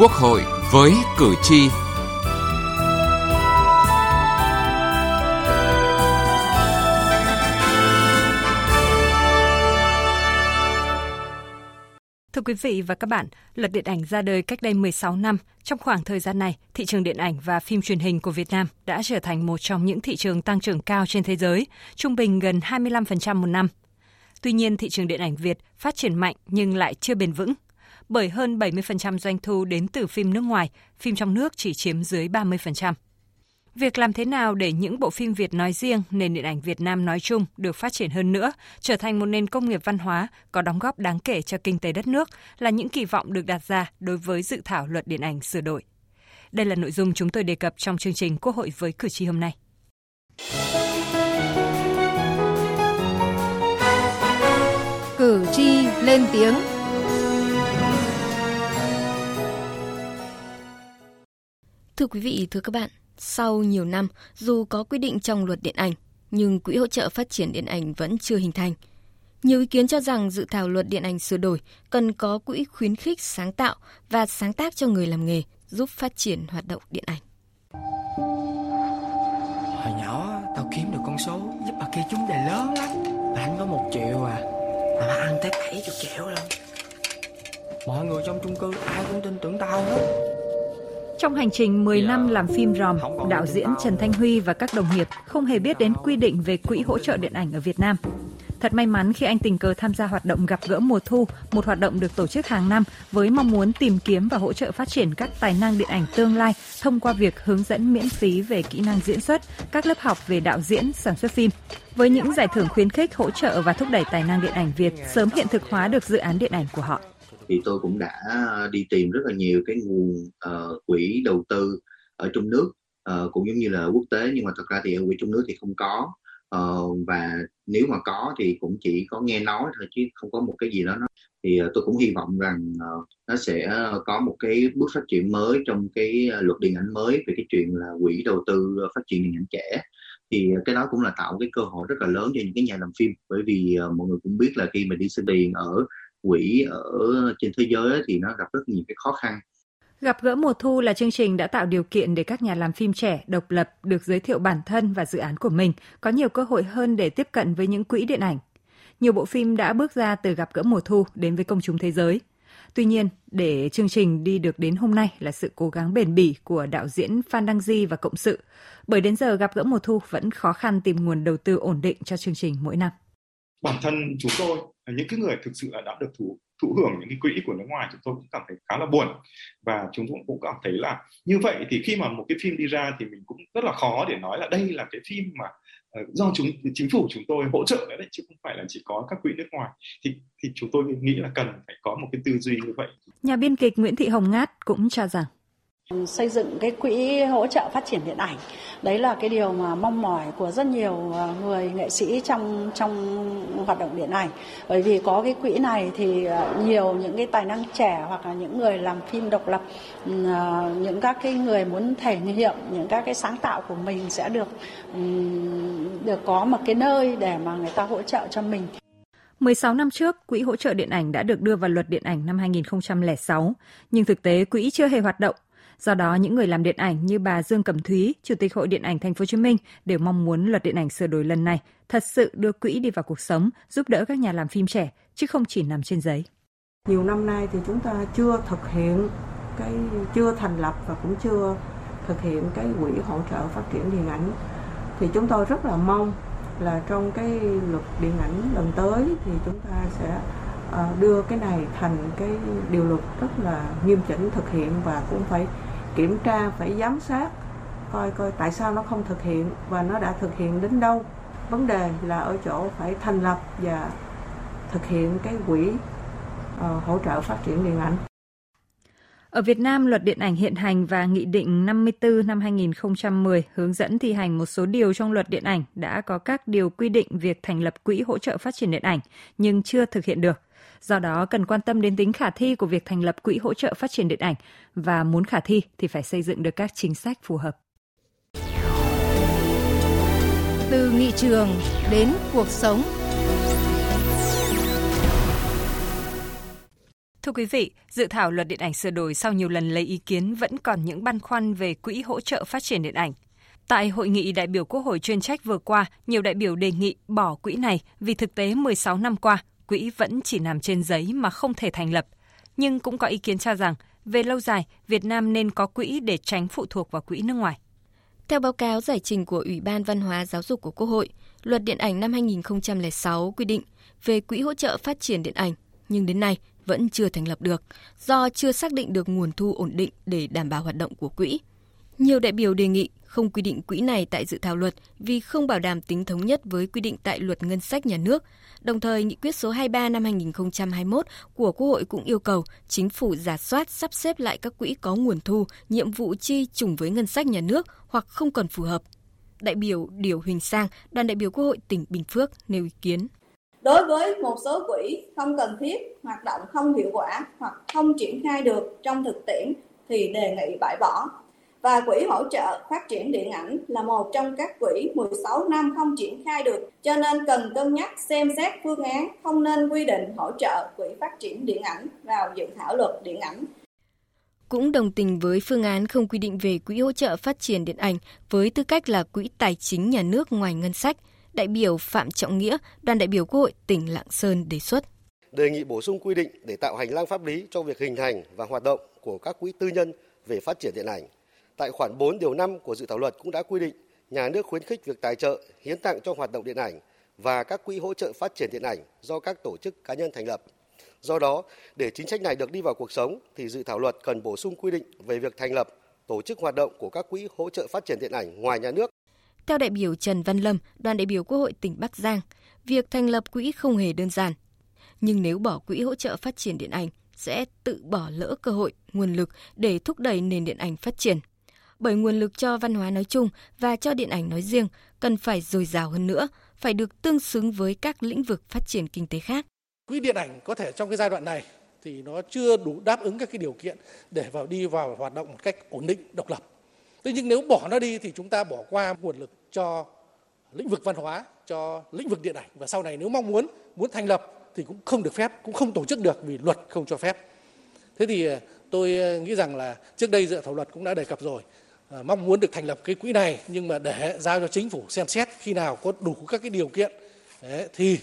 Quốc hội với cử tri. Thưa quý vị và các bạn, luật điện ảnh ra đời cách đây 16 năm. Trong khoảng thời gian này, thị trường điện ảnh và phim truyền hình của Việt Nam đã trở thành một trong những thị trường tăng trưởng cao trên thế giới, trung bình gần 25% một năm. Tuy nhiên, thị trường điện ảnh Việt phát triển mạnh nhưng lại chưa bền vững. Bởi hơn 70% doanh thu đến từ phim nước ngoài, phim trong nước chỉ chiếm dưới 30%. Việc làm thế nào để những bộ phim Việt nói riêng, nền điện ảnh Việt Nam nói chung được phát triển hơn nữa, trở thành một nền công nghiệp văn hóa có đóng góp đáng kể cho kinh tế đất nước là những kỳ vọng được đặt ra đối với dự thảo luật điện ảnh sửa đổi. Đây là nội dung chúng tôi đề cập trong chương trình Quốc hội với cử tri hôm nay. Cử tri lên tiếng Thưa quý vị, thưa các bạn, sau nhiều năm, dù có quy định trong luật điện ảnh, nhưng Quỹ hỗ trợ phát triển điện ảnh vẫn chưa hình thành. Nhiều ý kiến cho rằng dự thảo luật điện ảnh sửa đổi cần có quỹ khuyến khích sáng tạo và sáng tác cho người làm nghề giúp phát triển hoạt động điện ảnh. Hồi nhỏ tao kiếm được con số giúp bà kia trúng đề lớn lắm. bà anh có một triệu à. Mà bà ăn tới bảy chục triệu luôn. Mọi người trong chung cư ai cũng tin tưởng tao hết. Trong hành trình 10 năm làm phim ròm, đạo diễn Trần Thanh Huy và các đồng nghiệp không hề biết đến quy định về quỹ hỗ trợ điện ảnh ở Việt Nam. Thật may mắn khi anh tình cờ tham gia hoạt động gặp gỡ mùa thu, một hoạt động được tổ chức hàng năm với mong muốn tìm kiếm và hỗ trợ phát triển các tài năng điện ảnh tương lai thông qua việc hướng dẫn miễn phí về kỹ năng diễn xuất, các lớp học về đạo diễn, sản xuất phim. Với những giải thưởng khuyến khích, hỗ trợ và thúc đẩy tài năng điện ảnh Việt sớm hiện thực hóa được dự án điện ảnh của họ thì tôi cũng đã ờ, đi tìm rất là nhiều cái nguồn uh, quỹ đầu tư ở trong nước uh, cũng giống như là quốc tế nhưng mà thật ra thì ở quỹ trong nước thì không có. Uh, và nếu mà có thì cũng chỉ có nghe nói thôi chứ không có một cái gì đó nó thì uh, tôi cũng hy vọng rằng uh, nó sẽ có một cái bước phát triển mới trong cái luật điện ảnh mới về cái chuyện là quỹ đầu tư phát triển điện ảnh trẻ. Thì cái đó cũng là tạo cái cơ hội rất là lớn cho những cái nhà làm phim. Bởi vì uh, mọi người cũng biết là khi mà đi xin tiền ở quỹ ở trên thế giới thì nó gặp rất nhiều cái khó khăn Gặp gỡ mùa thu là chương trình đã tạo điều kiện để các nhà làm phim trẻ độc lập được giới thiệu bản thân và dự án của mình, có nhiều cơ hội hơn để tiếp cận với những quỹ điện ảnh. Nhiều bộ phim đã bước ra từ gặp gỡ mùa thu đến với công chúng thế giới. Tuy nhiên, để chương trình đi được đến hôm nay là sự cố gắng bền bỉ của đạo diễn Phan Đăng Di và cộng sự, bởi đến giờ gặp gỡ mùa thu vẫn khó khăn tìm nguồn đầu tư ổn định cho chương trình mỗi năm. Bản thân chúng tôi những cái người thực sự là đã được thụ thụ hưởng những cái quỹ của nước ngoài, chúng tôi cũng cảm thấy khá là buồn và chúng tôi cũng cảm thấy là như vậy thì khi mà một cái phim đi ra thì mình cũng rất là khó để nói là đây là cái phim mà ờ, do chúng, chính phủ chúng tôi hỗ trợ đấy, chứ không phải là chỉ có các quỹ nước ngoài thì thì chúng tôi nghĩ là cần phải có một cái tư duy như vậy. Nhà biên kịch Nguyễn Thị Hồng Ngát cũng cho rằng xây dựng cái quỹ hỗ trợ phát triển điện ảnh. Đấy là cái điều mà mong mỏi của rất nhiều à, người nghệ sĩ trong trong hoạt động điện ảnh. Bởi vì có cái quỹ này thì à, nhiều những cái tài năng trẻ hoặc là những người làm phim độc lập à, những các cái người muốn thể hiện những các cái sáng tạo của mình sẽ được được có một cái nơi để mà người ta hỗ trợ cho mình. 16 năm trước, Quỹ hỗ trợ điện ảnh đã được đưa vào luật điện ảnh năm 2006, nhưng thực tế quỹ chưa hề hoạt động. Do đó, những người làm điện ảnh như bà Dương Cẩm Thúy, Chủ tịch Hội Điện ảnh Thành phố Hồ Chí Minh đều mong muốn luật điện ảnh sửa đổi lần này thật sự đưa quỹ đi vào cuộc sống, giúp đỡ các nhà làm phim trẻ chứ không chỉ nằm trên giấy. Nhiều năm nay thì chúng ta chưa thực hiện cái chưa thành lập và cũng chưa thực hiện cái quỹ hỗ trợ phát triển điện ảnh thì chúng tôi rất là mong là trong cái luật điện ảnh lần tới thì chúng ta sẽ ờ, đưa cái này thành cái điều luật rất là nghiêm chỉnh thực hiện và cũng phải kiểm tra phải giám sát coi coi tại sao nó không thực hiện và nó đã thực hiện đến đâu vấn đề là ở chỗ phải thành lập và thực hiện cái quỹ uh, hỗ trợ phát triển điện ảnh ở Việt Nam, luật điện ảnh hiện hành và Nghị định 54 năm 2010 hướng dẫn thi hành một số điều trong luật điện ảnh đã có các điều quy định việc thành lập quỹ hỗ trợ phát triển điện ảnh nhưng chưa thực hiện được. Do đó, cần quan tâm đến tính khả thi của việc thành lập quỹ hỗ trợ phát triển điện ảnh và muốn khả thi thì phải xây dựng được các chính sách phù hợp. Từ nghị trường đến cuộc sống Thưa quý vị, dự thảo luật điện ảnh sửa đổi sau nhiều lần lấy ý kiến vẫn còn những băn khoăn về quỹ hỗ trợ phát triển điện ảnh. Tại hội nghị đại biểu Quốc hội chuyên trách vừa qua, nhiều đại biểu đề nghị bỏ quỹ này vì thực tế 16 năm qua, quỹ vẫn chỉ nằm trên giấy mà không thể thành lập. Nhưng cũng có ý kiến cho rằng, về lâu dài, Việt Nam nên có quỹ để tránh phụ thuộc vào quỹ nước ngoài. Theo báo cáo giải trình của Ủy ban Văn hóa Giáo dục của Quốc hội, Luật Điện ảnh năm 2006 quy định về quỹ hỗ trợ phát triển điện ảnh, nhưng đến nay vẫn chưa thành lập được do chưa xác định được nguồn thu ổn định để đảm bảo hoạt động của quỹ. Nhiều đại biểu đề nghị không quy định quỹ này tại dự thảo luật vì không bảo đảm tính thống nhất với quy định tại luật ngân sách nhà nước. Đồng thời, nghị quyết số 23 năm 2021 của Quốc hội cũng yêu cầu chính phủ giả soát sắp xếp lại các quỹ có nguồn thu, nhiệm vụ chi trùng với ngân sách nhà nước hoặc không còn phù hợp. Đại biểu Điều Huỳnh Sang, đoàn đại biểu Quốc hội tỉnh Bình Phước nêu ý kiến. Đối với một số quỹ không cần thiết, hoạt động không hiệu quả hoặc không triển khai được trong thực tiễn thì đề nghị bãi bỏ và quỹ hỗ trợ phát triển điện ảnh là một trong các quỹ 16 năm không triển khai được, cho nên cần cân nhắc xem xét phương án không nên quy định hỗ trợ quỹ phát triển điện ảnh vào dự thảo luật điện ảnh. Cũng đồng tình với phương án không quy định về quỹ hỗ trợ phát triển điện ảnh với tư cách là quỹ tài chính nhà nước ngoài ngân sách, đại biểu Phạm Trọng Nghĩa, đoàn đại biểu Quốc hội tỉnh Lạng Sơn đề xuất. Đề nghị bổ sung quy định để tạo hành lang pháp lý cho việc hình thành và hoạt động của các quỹ tư nhân về phát triển điện ảnh Tại khoản 4 điều 5 của dự thảo luật cũng đã quy định nhà nước khuyến khích việc tài trợ, hiến tặng cho hoạt động điện ảnh và các quỹ hỗ trợ phát triển điện ảnh do các tổ chức cá nhân thành lập. Do đó, để chính sách này được đi vào cuộc sống thì dự thảo luật cần bổ sung quy định về việc thành lập, tổ chức hoạt động của các quỹ hỗ trợ phát triển điện ảnh ngoài nhà nước. Theo đại biểu Trần Văn Lâm, đoàn đại biểu Quốc hội tỉnh Bắc Giang, việc thành lập quỹ không hề đơn giản. Nhưng nếu bỏ quỹ hỗ trợ phát triển điện ảnh sẽ tự bỏ lỡ cơ hội, nguồn lực để thúc đẩy nền điện ảnh phát triển bởi nguồn lực cho văn hóa nói chung và cho điện ảnh nói riêng cần phải dồi dào hơn nữa, phải được tương xứng với các lĩnh vực phát triển kinh tế khác. Quỹ điện ảnh có thể trong cái giai đoạn này thì nó chưa đủ đáp ứng các cái điều kiện để vào đi vào hoạt động một cách ổn định, độc lập. Thế nhưng nếu bỏ nó đi thì chúng ta bỏ qua nguồn lực cho lĩnh vực văn hóa, cho lĩnh vực điện ảnh và sau này nếu mong muốn muốn thành lập thì cũng không được phép, cũng không tổ chức được vì luật không cho phép. Thế thì tôi nghĩ rằng là trước đây dự thảo luật cũng đã đề cập rồi Ờ, mong muốn được thành lập cái quỹ này nhưng mà để giao cho chính phủ xem xét khi nào có đủ các cái điều kiện đấy, thì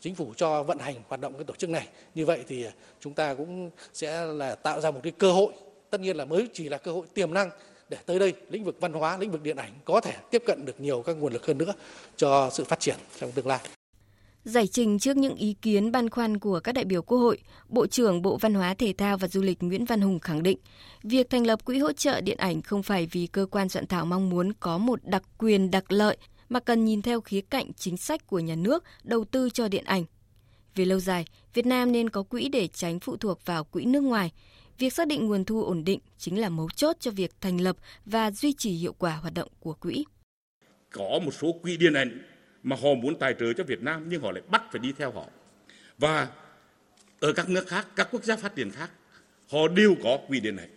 chính phủ cho vận hành hoạt động cái tổ chức này. Như vậy thì ờ, chúng ta cũng sẽ là tạo ra một cái cơ hội tất nhiên là mới chỉ là cơ hội tiềm năng để tới đây lĩnh vực văn hóa lĩnh vực điện ảnh có thể tiếp cận được nhiều các nguồn lực hơn nữa cho sự phát triển trong tương lai. Giải trình trước những ý kiến băn khoăn của các đại biểu Quốc hội, Bộ trưởng Bộ Văn hóa Thể thao và Du lịch Nguyễn Văn Hùng khẳng định, việc thành lập quỹ hỗ trợ điện ảnh không phải vì cơ quan soạn thảo mong muốn có một đặc quyền đặc lợi, mà cần nhìn theo khía cạnh chính sách của nhà nước đầu tư cho điện ảnh. Về lâu dài, Việt Nam nên có quỹ để tránh phụ thuộc vào quỹ nước ngoài. Việc xác định nguồn thu ổn định chính là mấu chốt cho việc thành lập và duy trì hiệu quả hoạt động của quỹ. Có một số quỹ điện ảnh mà họ muốn tài trợ cho Việt Nam nhưng họ lại bắt phải đi theo họ. Và ở các nước khác, các quốc gia phát triển khác, họ đều có quy định này.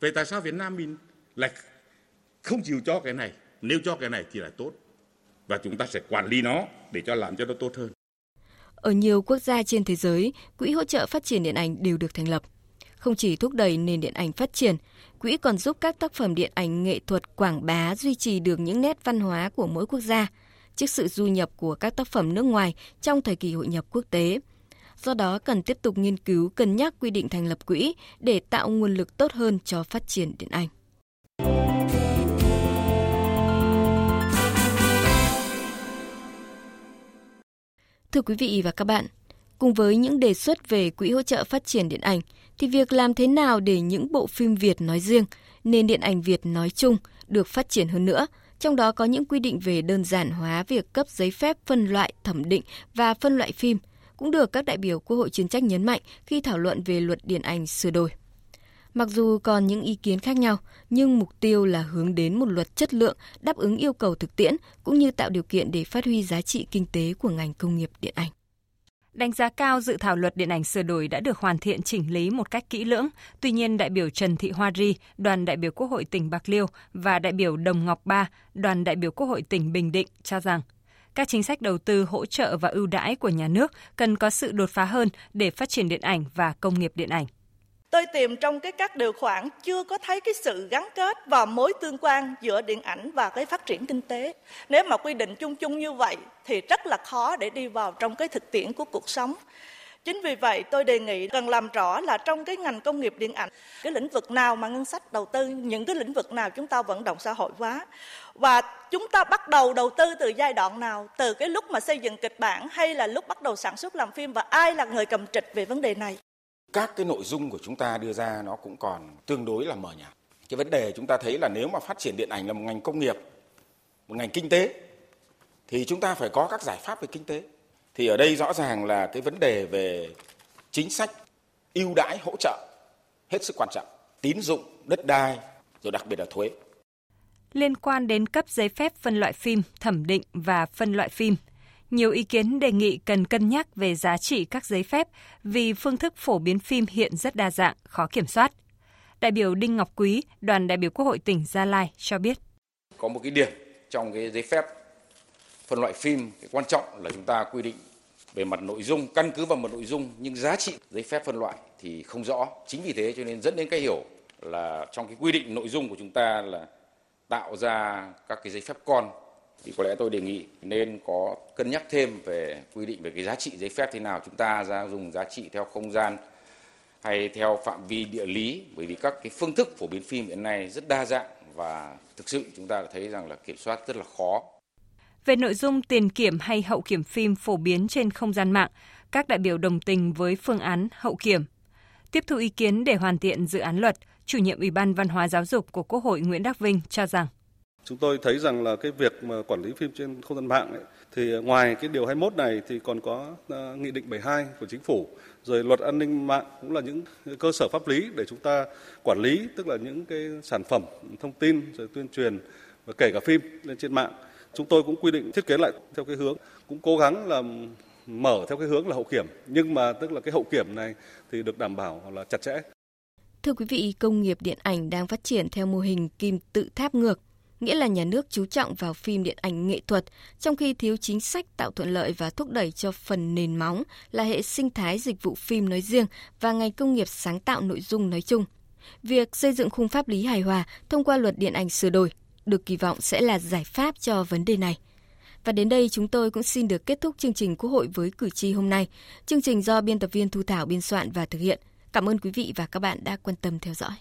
Vậy tại sao Việt Nam mình lại không chịu cho cái này? Nếu cho cái này thì là tốt. Và chúng ta sẽ quản lý nó để cho làm cho nó tốt hơn. Ở nhiều quốc gia trên thế giới, quỹ hỗ trợ phát triển điện ảnh đều được thành lập. Không chỉ thúc đẩy nền điện ảnh phát triển, quỹ còn giúp các tác phẩm điện ảnh nghệ thuật quảng bá duy trì được những nét văn hóa của mỗi quốc gia – trước sự du nhập của các tác phẩm nước ngoài trong thời kỳ hội nhập quốc tế. Do đó cần tiếp tục nghiên cứu cân nhắc quy định thành lập quỹ để tạo nguồn lực tốt hơn cho phát triển điện ảnh. Thưa quý vị và các bạn, cùng với những đề xuất về quỹ hỗ trợ phát triển điện ảnh thì việc làm thế nào để những bộ phim Việt nói riêng, nền điện ảnh Việt nói chung được phát triển hơn nữa – trong đó có những quy định về đơn giản hóa việc cấp giấy phép phân loại, thẩm định và phân loại phim, cũng được các đại biểu Quốc hội chuyên trách nhấn mạnh khi thảo luận về luật điện ảnh sửa đổi. Mặc dù còn những ý kiến khác nhau, nhưng mục tiêu là hướng đến một luật chất lượng đáp ứng yêu cầu thực tiễn cũng như tạo điều kiện để phát huy giá trị kinh tế của ngành công nghiệp điện ảnh. Đánh giá cao dự thảo luật điện ảnh sửa đổi đã được hoàn thiện chỉnh lý một cách kỹ lưỡng. Tuy nhiên, đại biểu Trần Thị Hoa Ri, đoàn đại biểu Quốc hội tỉnh Bạc Liêu và đại biểu Đồng Ngọc Ba, đoàn đại biểu Quốc hội tỉnh Bình Định cho rằng các chính sách đầu tư hỗ trợ và ưu đãi của nhà nước cần có sự đột phá hơn để phát triển điện ảnh và công nghiệp điện ảnh. Tôi tìm trong cái các điều khoản chưa có thấy cái sự gắn kết và mối tương quan giữa điện ảnh và cái phát triển kinh tế. Nếu mà quy định chung chung như vậy thì rất là khó để đi vào trong cái thực tiễn của cuộc sống. Chính vì vậy tôi đề nghị cần làm rõ là trong cái ngành công nghiệp điện ảnh, cái lĩnh vực nào mà ngân sách đầu tư, những cái lĩnh vực nào chúng ta vận động xã hội hóa. Và chúng ta bắt đầu đầu tư từ giai đoạn nào, từ cái lúc mà xây dựng kịch bản hay là lúc bắt đầu sản xuất làm phim và ai là người cầm trịch về vấn đề này. Các cái nội dung của chúng ta đưa ra nó cũng còn tương đối là mờ nhạt. Cái vấn đề chúng ta thấy là nếu mà phát triển điện ảnh là một ngành công nghiệp, một ngành kinh tế thì chúng ta phải có các giải pháp về kinh tế. Thì ở đây rõ ràng là cái vấn đề về chính sách ưu đãi hỗ trợ hết sức quan trọng. Tín dụng đất đai rồi đặc biệt là thuế. Liên quan đến cấp giấy phép phân loại phim thẩm định và phân loại phim nhiều ý kiến đề nghị cần cân nhắc về giá trị các giấy phép vì phương thức phổ biến phim hiện rất đa dạng, khó kiểm soát. Đại biểu Đinh Ngọc Quý, đoàn đại biểu Quốc hội tỉnh Gia Lai cho biết. Có một cái điểm trong cái giấy phép phân loại phim cái quan trọng là chúng ta quy định về mặt nội dung căn cứ vào mặt nội dung nhưng giá trị giấy phép phân loại thì không rõ chính vì thế cho nên dẫn đến cái hiểu là trong cái quy định nội dung của chúng ta là tạo ra các cái giấy phép con thì có lẽ tôi đề nghị nên có cân nhắc thêm về quy định về cái giá trị giấy phép thế nào chúng ta ra dùng giá trị theo không gian hay theo phạm vi địa lý bởi vì các cái phương thức phổ biến phim hiện nay rất đa dạng và thực sự chúng ta thấy rằng là kiểm soát rất là khó về nội dung tiền kiểm hay hậu kiểm phim phổ biến trên không gian mạng, các đại biểu đồng tình với phương án hậu kiểm. Tiếp thu ý kiến để hoàn thiện dự án luật, chủ nhiệm Ủy ban Văn hóa Giáo dục của Quốc hội Nguyễn Đắc Vinh cho rằng Chúng tôi thấy rằng là cái việc mà quản lý phim trên không gian mạng ấy, thì ngoài cái điều 21 này thì còn có uh, nghị định 72 của chính phủ, rồi luật an ninh mạng cũng là những cơ sở pháp lý để chúng ta quản lý, tức là những cái sản phẩm thông tin rồi tuyên truyền và kể cả phim lên trên mạng Chúng tôi cũng quy định thiết kế lại theo cái hướng cũng cố gắng là mở theo cái hướng là hậu kiểm nhưng mà tức là cái hậu kiểm này thì được đảm bảo là chặt chẽ. Thưa quý vị, công nghiệp điện ảnh đang phát triển theo mô hình kim tự tháp ngược, nghĩa là nhà nước chú trọng vào phim điện ảnh nghệ thuật, trong khi thiếu chính sách tạo thuận lợi và thúc đẩy cho phần nền móng là hệ sinh thái dịch vụ phim nói riêng và ngành công nghiệp sáng tạo nội dung nói chung. Việc xây dựng khung pháp lý hài hòa thông qua luật điện ảnh sửa đổi được kỳ vọng sẽ là giải pháp cho vấn đề này. Và đến đây chúng tôi cũng xin được kết thúc chương trình Quốc hội với cử tri hôm nay. Chương trình do biên tập viên Thu Thảo biên soạn và thực hiện. Cảm ơn quý vị và các bạn đã quan tâm theo dõi.